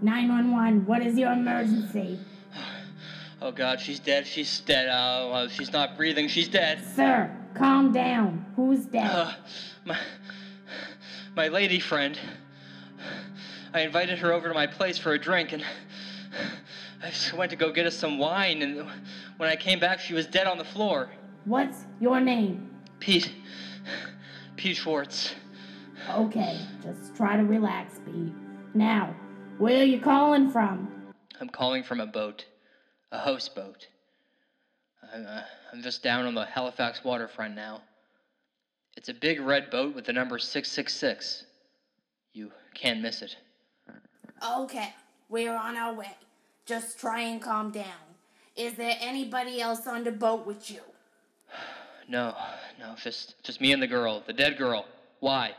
911, what is your emergency? Oh God, she's dead. She's dead. Oh, uh, she's not breathing. She's dead. Sir, calm down. Who's dead? Uh, my my lady friend. I invited her over to my place for a drink, and I just went to go get us some wine. And when I came back, she was dead on the floor. What's your name? Pete. Pete Schwartz. Okay, just try to relax, Pete. Now, where are you calling from? I'm calling from a boat, a houseboat. I'm, uh, I'm just down on the Halifax waterfront now. It's a big red boat with the number 666. You can't miss it. Okay, we're on our way. Just try and calm down. Is there anybody else on the boat with you? No, no, just just me and the girl, the dead girl. Why?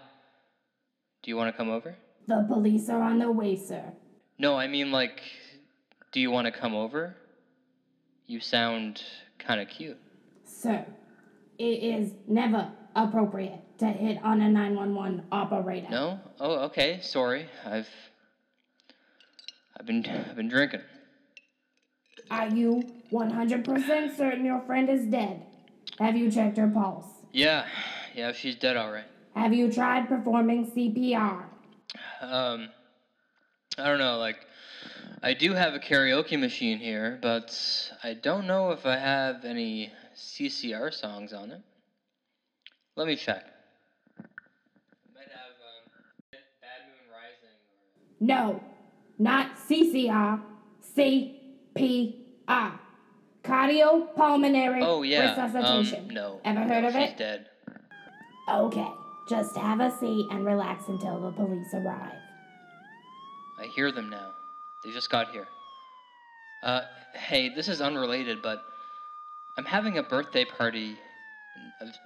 Do you want to come over? The police are on their way, sir. No, I mean like do you want to come over? You sound kind of cute. Sir, it is never appropriate to hit on a 911 operator. No? Oh, okay. Sorry. I've I've been I've been drinking. Are you 100% certain your friend is dead? Have you checked her pulse? Yeah. Yeah, she's dead all right. Have you tried performing CPR? Um I don't know, like I do have a karaoke machine here, but I don't know if I have any CCR songs on it. Let me check. Might have um, Bad Moon Rising. No, not CCR, CPR. Cardiopulmonary Oh yeah. resuscitation. Um, no. Ever heard no, of she's it? dead. Okay, just have a seat and relax until the police arrive. I hear them now. They just got here. Uh, hey, this is unrelated, but I'm having a birthday party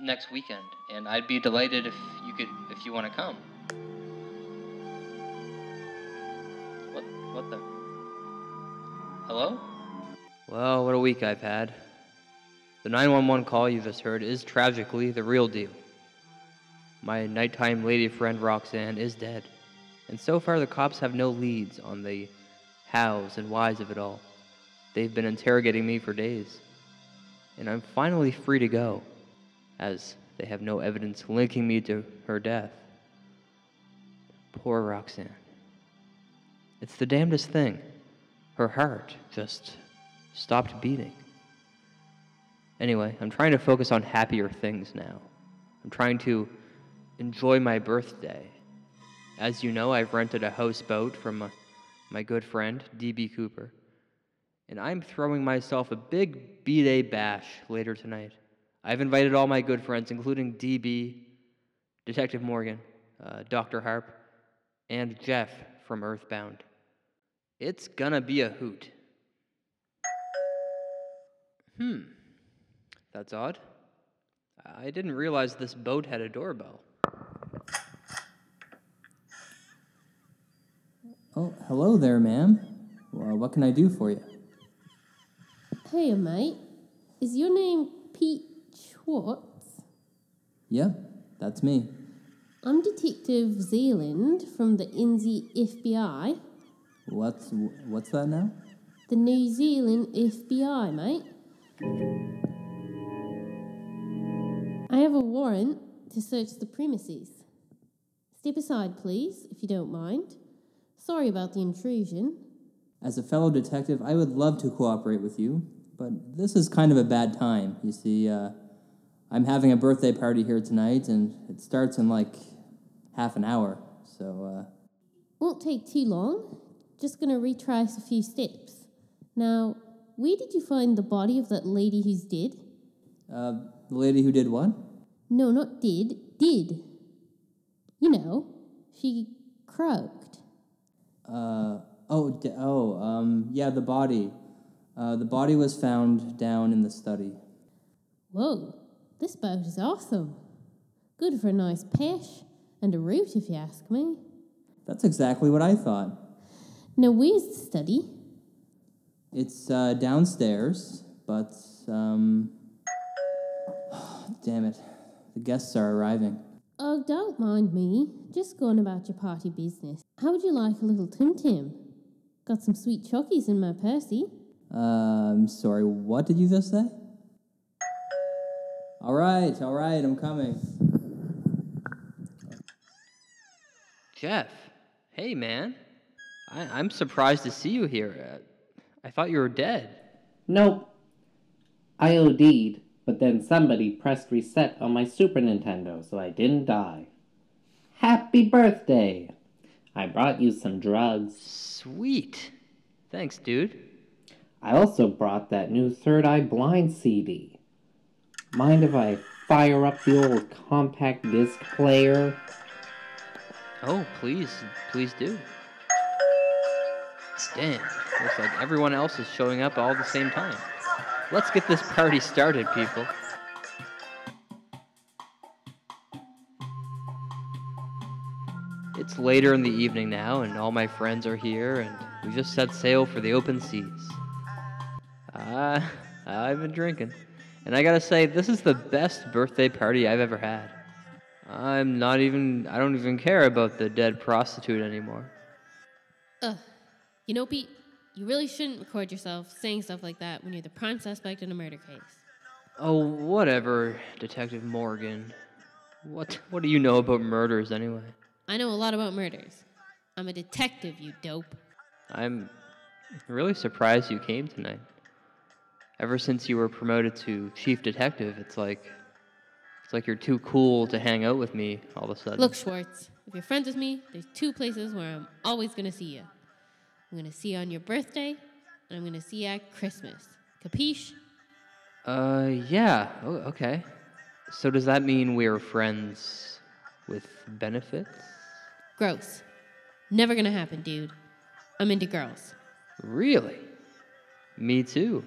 next weekend, and I'd be delighted if you could, if you want to come. What? What the? Hello? Well, what a week I've had. The 911 call you just heard is tragically the real deal. My nighttime lady friend Roxanne is dead, and so far the cops have no leads on the hows and whys of it all. They've been interrogating me for days, and I'm finally free to go, as they have no evidence linking me to her death. Poor Roxanne. It's the damnedest thing. Her heart just stopped beating. Anyway, I'm trying to focus on happier things now. I'm trying to enjoy my birthday. As you know, I've rented a houseboat from uh, my good friend, D.B. Cooper, and I'm throwing myself a big B Day bash later tonight. I've invited all my good friends, including D.B., Detective Morgan, uh, Dr. Harp, and Jeff from Earthbound. It's gonna be a hoot. Hmm, that's odd. I didn't realize this boat had a doorbell. Oh, hello there, ma'am. Well, what can I do for you? Hey, mate. Is your name Pete Schwartz? Yeah, that's me. I'm Detective Zealand from the NZ FBI, What's what's that now? the New Zealand FBI, mate. I have a warrant to search the premises. Step aside, please, if you don't mind. Sorry about the intrusion. As a fellow detective, I would love to cooperate with you, but this is kind of a bad time. You see, uh, I'm having a birthday party here tonight, and it starts in like half an hour. So, uh, Won't take too long. Just gonna retrace a few steps. Now, where did you find the body of that lady who's dead? uh, the lady who did what? No, not did. Did. You know, she croaked. Uh, oh, d- oh, um, yeah, the body. Uh, the body was found down in the study. Whoa, this boat is awesome. Good for a nice pesh and a root, if you ask me. That's exactly what I thought. Now, where's the study? It's uh, downstairs, but um, damn it, the guests are arriving. Oh, don't mind me. Just going about your party business. How would you like a little Tim Tam? Got some sweet chockies in my Percy. I'm sorry, what did you just say? All right, all right, I'm coming. Jeff, hey man. I, I'm surprised to see you here. Uh, I thought you were dead. Nope. I OD'd, but then somebody pressed reset on my Super Nintendo, so I didn't die. Happy birthday! I brought you some drugs. Sweet. Thanks, dude. I also brought that new Third Eye Blind CD. Mind if I fire up the old compact disc player? Oh, please, please do. Damn, looks like everyone else is showing up all at the same time. Let's get this party started, people. It's later in the evening now, and all my friends are here, and we just set sail for the open seas. Uh, I've been drinking, and I gotta say, this is the best birthday party I've ever had. I'm not even, I don't even care about the dead prostitute anymore. Ugh. You know, Pete, you really shouldn't record yourself saying stuff like that when you're the prime suspect in a murder case. Oh, whatever, Detective Morgan. What, what do you know about murders anyway? I know a lot about murders. I'm a detective, you dope. I'm really surprised you came tonight. Ever since you were promoted to chief detective, it's like it's like you're too cool to hang out with me all of a sudden. Look, Schwartz, if you're friends with me, there's two places where I'm always gonna see you. I'm gonna see you on your birthday, and I'm gonna see you at Christmas. Capiche? Uh, yeah. Oh, okay. So does that mean we're friends with benefits? Gross. Never gonna happen, dude. I'm into girls. Really? Me too.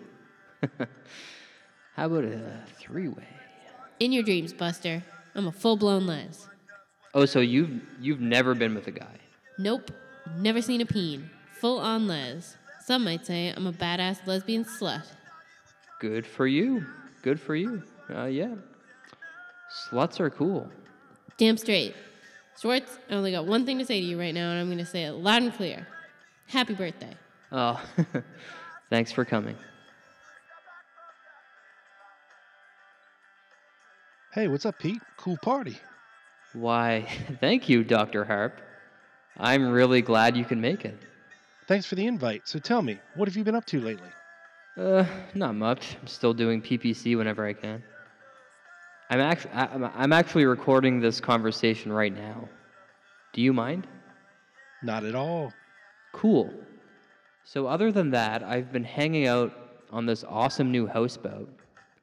How about a three-way? In your dreams, Buster. I'm a full blown les. Oh, so you've you've never been with a guy? Nope. Never seen a peen. Full on les. Some might say I'm a badass lesbian slut. Good for you. Good for you. Uh, yeah. Sluts are cool. Damn straight. Schwartz, I only got one thing to say to you right now, and I'm gonna say it loud and clear. Happy birthday. Oh, thanks for coming. Hey, what's up, Pete? Cool party. Why, thank you, Dr. Harp. I'm really glad you can make it. Thanks for the invite. So tell me, what have you been up to lately? Uh, not much. I'm still doing PPC whenever I can. I'm actually I'm, I'm actually recording this conversation right now. Do you mind? Not at all. Cool. So other than that, I've been hanging out on this awesome new houseboat,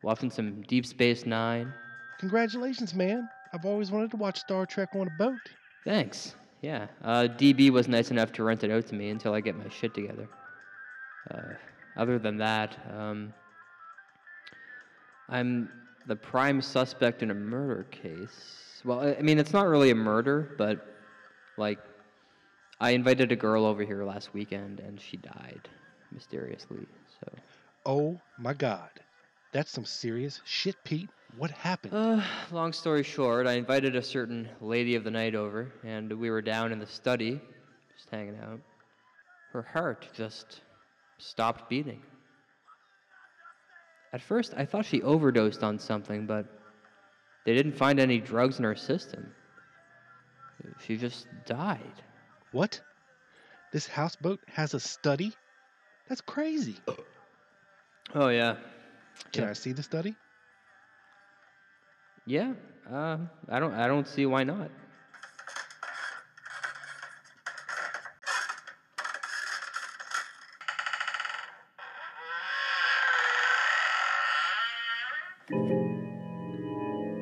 watching some Deep Space 9. Congratulations, man. I've always wanted to watch Star Trek on a boat. Thanks. Yeah. Uh, DB was nice enough to rent it out to me until I get my shit together. Uh, other than that, um, I'm the prime suspect in a murder case. Well, I I mean, it's not really a murder, but like, I invited a girl over here last weekend and she died mysteriously. So, Oh my god. That's some serious shit, Pete. What happened? uh, long story short, I invited a certain lady of the night over, and we were down in the study, just hanging out. Her heart just stopped beating. At first, I thought she overdosed on something, but they didn't find any drugs in her system. She just died. What? This houseboat has a study? That's crazy. Oh yeah, Can yeah. I see the study? Yeah. Uh, I don't. I don't see why not.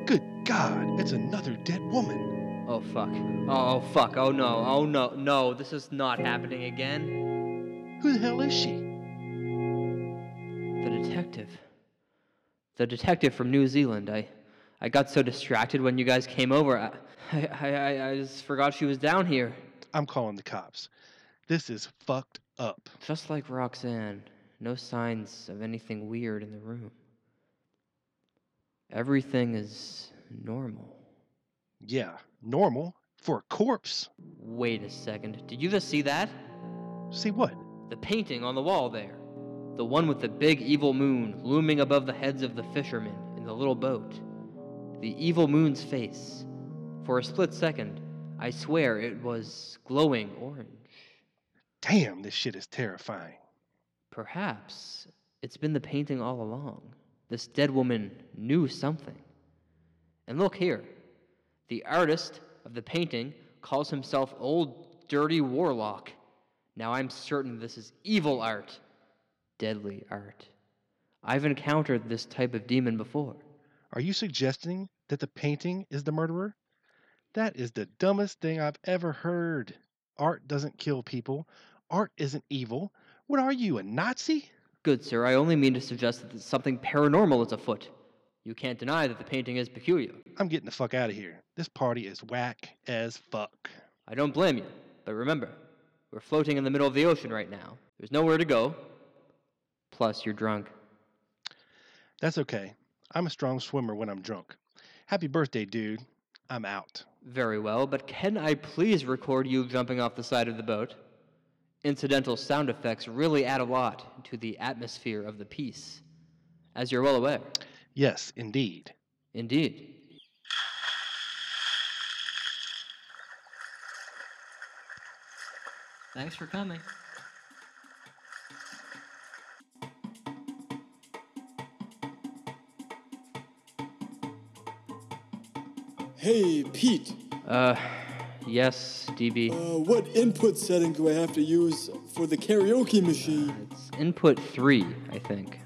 Good god, it's another dead woman. Oh fuck. Oh, oh fuck. Oh no. Oh no. No. This is not happening again. Who the hell is she? The detective. The detective from New Zealand. I, I got so distracted when you guys came over. I, I, I, I just forgot she was down here. I'm calling the cops. This is fucked up. Just like Roxanne. No signs of anything weird in the room. Everything is normal. Yeah, normal for a corpse. Wait a second. Did you just see that? See what? The painting on the wall there. The one with the big evil moon looming above the heads of the fishermen in the little boat. The evil moon's face. For a split second, I swear it was glowing orange. Damn, this shit is terrifying. Perhaps it's been the painting all along. This dead woman knew something. And look here. The artist of the painting calls himself Old Dirty Warlock. Now I'm certain this is evil art, deadly art. I've encountered this type of demon before. Are you suggesting that the painting is the murderer? That is the dumbest thing I've ever heard. Art doesn't kill people. Art isn't evil. What are you, a Nazi? Good sir, I only mean to suggest that something paranormal is afoot. You can't deny that the painting is peculiar. I'm getting the fuck out of here. This party is whack as fuck. I don't blame you, but remember, we're floating in the middle of the ocean right now. There's nowhere to go. Plus, you're drunk. That's okay. I'm a strong swimmer when I'm drunk. Happy birthday, dude. I'm out. Very well, but can I please record you jumping off the side of the boat? Incidental sound effects really add a lot to the atmosphere of the piece, as you're well aware. Yes, indeed. Indeed. Thanks for coming. Hey, Pete, Uh, yes, DB. uh, what input setting do I have to use for the karaoke machine? It's input three, I think.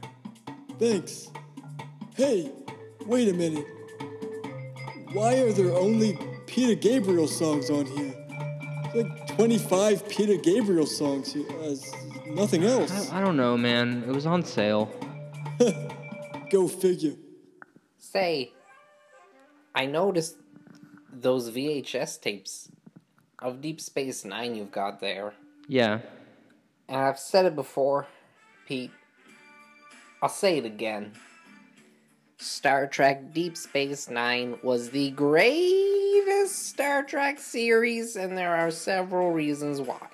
Thanks. Hey, wait a minute. Why are there only Peter Gabriel songs on here? Like 25 Peter Gabriel songs here. Uh, nothing else. I, I don't know, man. It was on sale. Go figure. Say, I noticed those VHS tapes of Deep Space Nine you've got there. Yeah. And I've said it before, Pete. I'll say it again. Star Trek Deep Space Nine was the greatest Star Trek series, and there are several reasons why.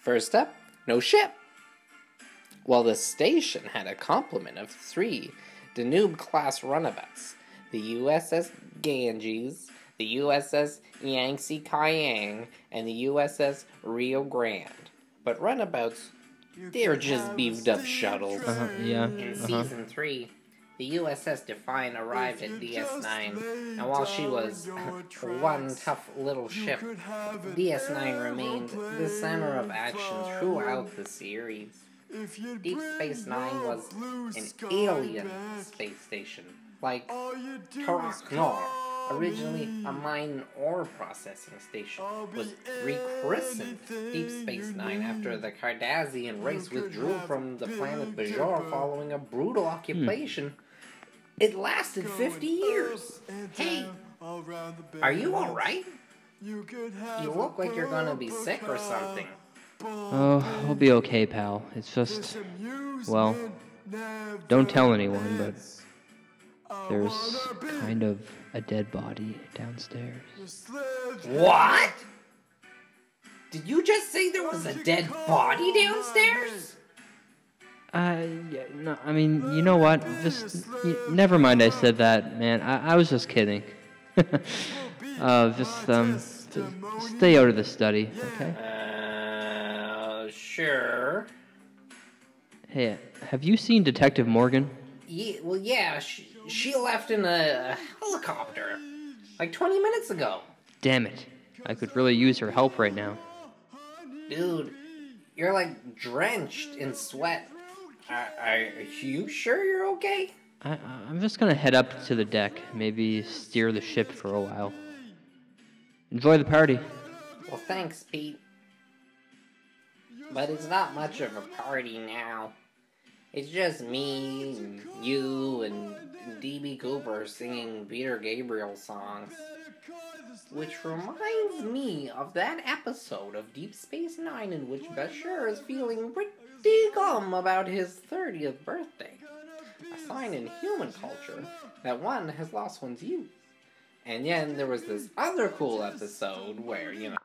First up, no ship. Well, the station had a complement of three Danube class runabouts the USS Ganges, the USS Yangtze Kiang, and the USS Rio Grande. But runabouts, they're just beefed up shuttles. Uh-huh. Yeah. In Uh-huh. season 3, the USS Defiant arrived at DS9, and while she was one tough little ship, DS9 remained the center of action throughout the series. Deep Space Nine was an alien space station, like Terok Nor, originally a mine and ore processing station, was rechristened Deep Space Nine after the Cardassian race withdrew from the planet Bajor following a brutal hmm. occupation. It lasted 50 years. Hey, are you alright? You look like you're gonna be sick or something. Oh, I'll be okay, pal. It's just. Well, don't tell anyone, but. There's kind of a dead body downstairs. What? Did you just say there was a dead body downstairs? Uh, yeah, no, I mean, you know what? Just. Y- never mind, I said that, man. I, I was just kidding. uh, just, um. Stay out of the study, okay? Uh, sure. Hey, have you seen Detective Morgan? Yeah, well, yeah, she, she left in a helicopter like 20 minutes ago. Damn it. I could really use her help right now. Dude, you're like drenched in sweat. Are, are you sure you're okay? I, I'm just gonna head up to the deck, maybe steer the ship for a while. Enjoy the party. Well, thanks, Pete. But it's not much of a party now. It's just me, and you, and DB Cooper singing Peter Gabriel songs. Which reminds me of that episode of Deep Space Nine in which Bashir is feeling pretty glum about his 30th birthday. A sign in human culture that one has lost one's youth. And then there was this other cool episode where, you know,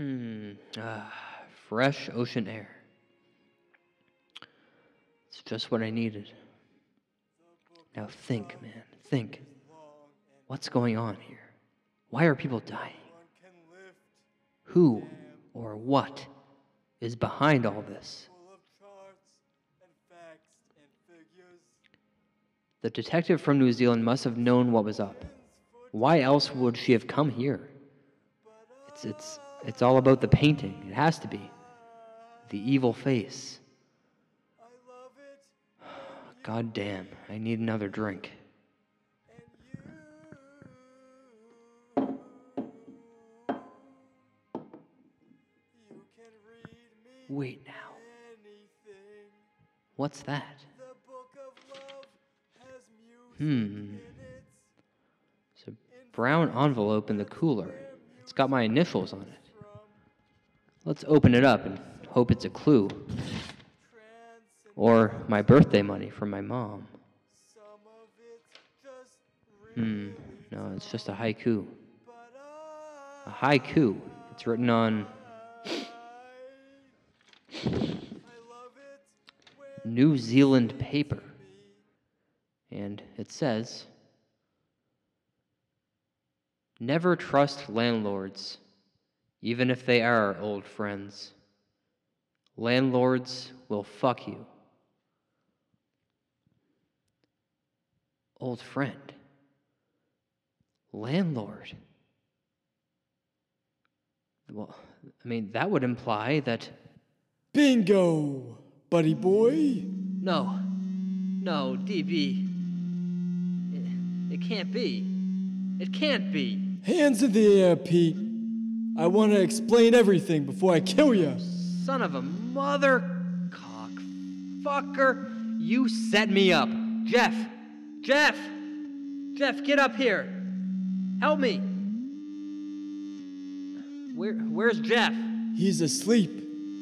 Hmm. Ah, fresh ocean air. It's just what I needed. Now think, man. Think. What's going on here? Why are people dying? Who or what is behind all this? The detective from New Zealand must have known what was up. Why else would she have come here? It's it's it's all about the painting. It has to be. The evil face. God damn, I need another drink. Wait now. What's that? Hmm. It's a brown envelope in the cooler. It's got my initials on it. Let's open it up and hope it's a clue. Or my birthday money from my mom. Hmm. No, it's just a haiku. A haiku. It's written on New Zealand paper. And it says Never trust landlords, even if they are old friends. Landlords will fuck you. Old friend. Landlord. Well, I mean, that would imply that. Bingo, buddy boy. No. No, DB. It, it can't be. It can't be. Hands in the air, Pete. I want to explain everything before I kill you. Son of a mother cock fucker. You set me up. Jeff. Jeff. Jeff, get up here. Help me. Where where's Jeff? He's asleep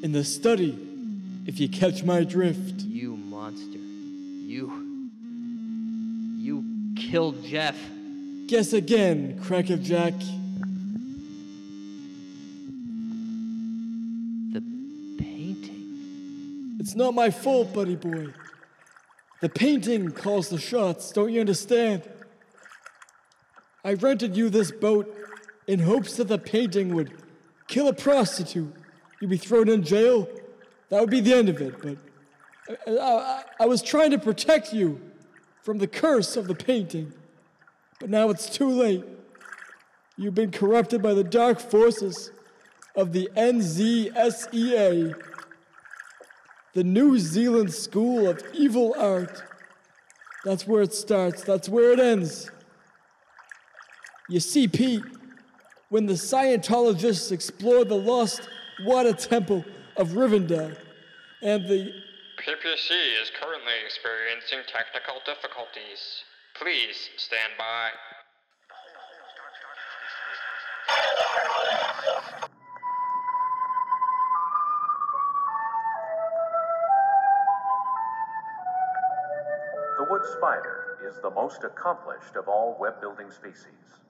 in the study, if you catch my drift. You monster. You You killed Jeff. Guess again, Crackerjack. The painting. It's not my fault, buddy boy. The painting calls the shots, don't you understand? I rented you this boat in hopes that the painting would kill a prostitute. You'd be thrown in jail. That would be the end of it, but I, I, I was trying to protect you from the curse of the painting. But now it's too late. You've been corrupted by the dark forces of the NZSEA, the New Zealand School of Evil Art. That's where it starts, that's where it ends. You see, Pete, when the Scientologists explored the lost water temple of Rivendell and the PPC is currently experiencing technical difficulties. Please stand by. Wood spider is the most accomplished of all web building species.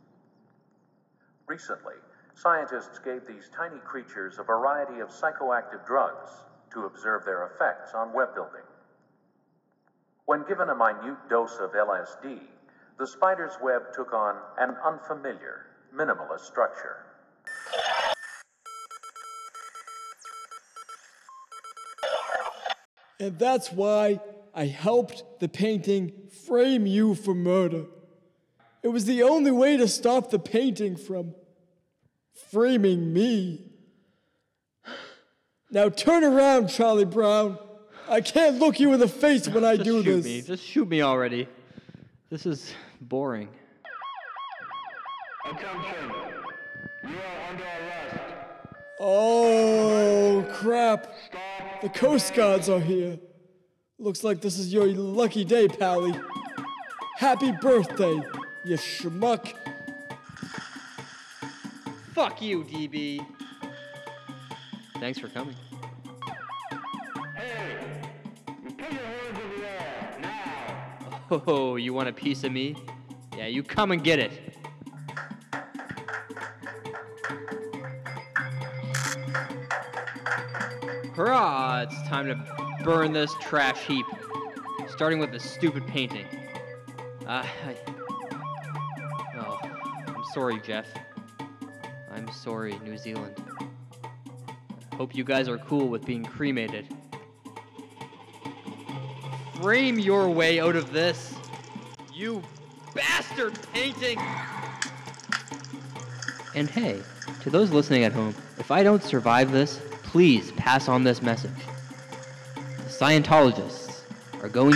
Recently, scientists gave these tiny creatures a variety of psychoactive drugs to observe their effects on web building. When given a minute dose of LSD, the spider's web took on an unfamiliar, minimalist structure. And that's why I helped the painting frame you for murder. It was the only way to stop the painting from framing me. Now turn around, Charlie Brown. I can't look you in the face when I Just do shoot this. me. Just shoot me already. This is boring. Attention. You are under arrest. Oh, crap. The Coast Guards are here. Looks like this is your lucky day, Pally. Happy birthday, you schmuck. Fuck you, DB. Thanks for coming. Hey, put your hands in the air now. Oh, you want a piece of me? Yeah, you come and get it. Hurrah! It's time to burn this trash heap. Starting with this stupid painting. Uh, I... Oh, I'm sorry, Jeff. I'm sorry, New Zealand. Hope you guys are cool with being cremated. Frame your way out of this, you bastard painting! And hey, to those listening at home, if I don't survive this, please pass on this message. Scientologists are going.